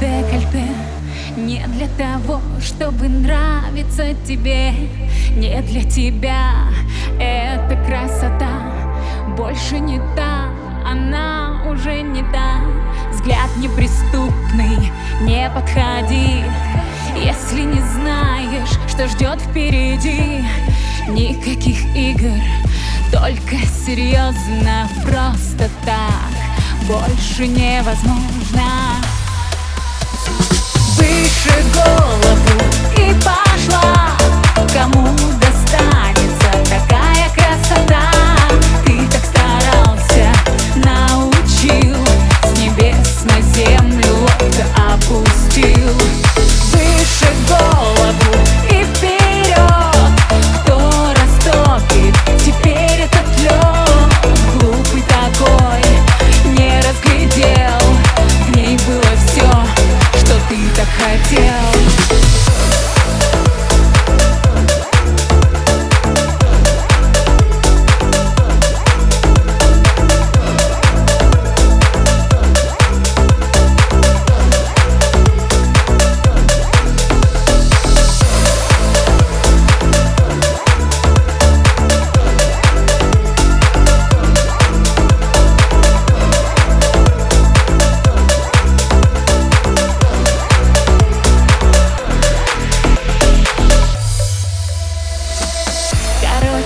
декольте. Не для того, чтобы нравиться тебе. Не для тебя. Эта красота. Больше не та, она уже не та. Взгляд неприступный, не подходи. Если не знаешь, что ждет впереди. Никаких игр, только серьезно, просто так Больше невозможно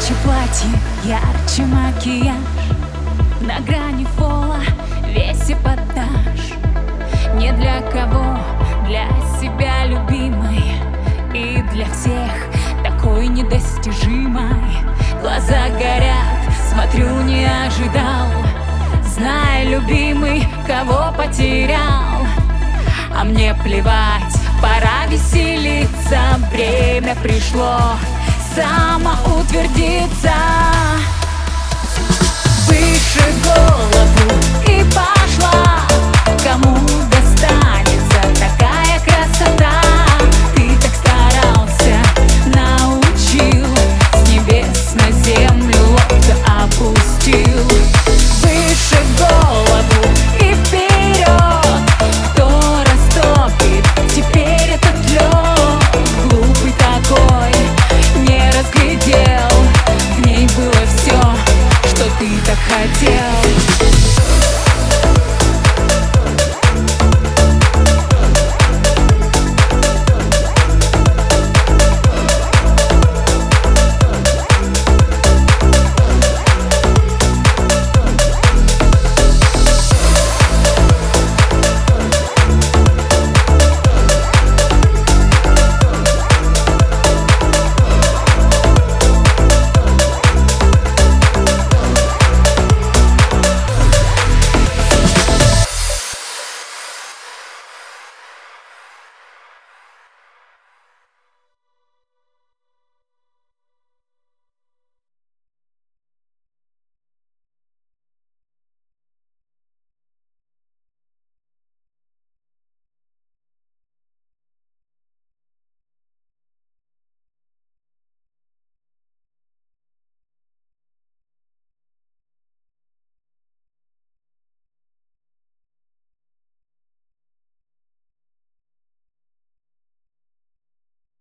Короче, платье ярче макияж. На грани фола весь эпатаж. Не для кого, для себя любимой. И для всех такой недостижимой. Глаза горят, смотрю, не ожидал. Зная, любимый, кого потерял. А мне плевать, пора веселиться. Время пришло самоутвердиться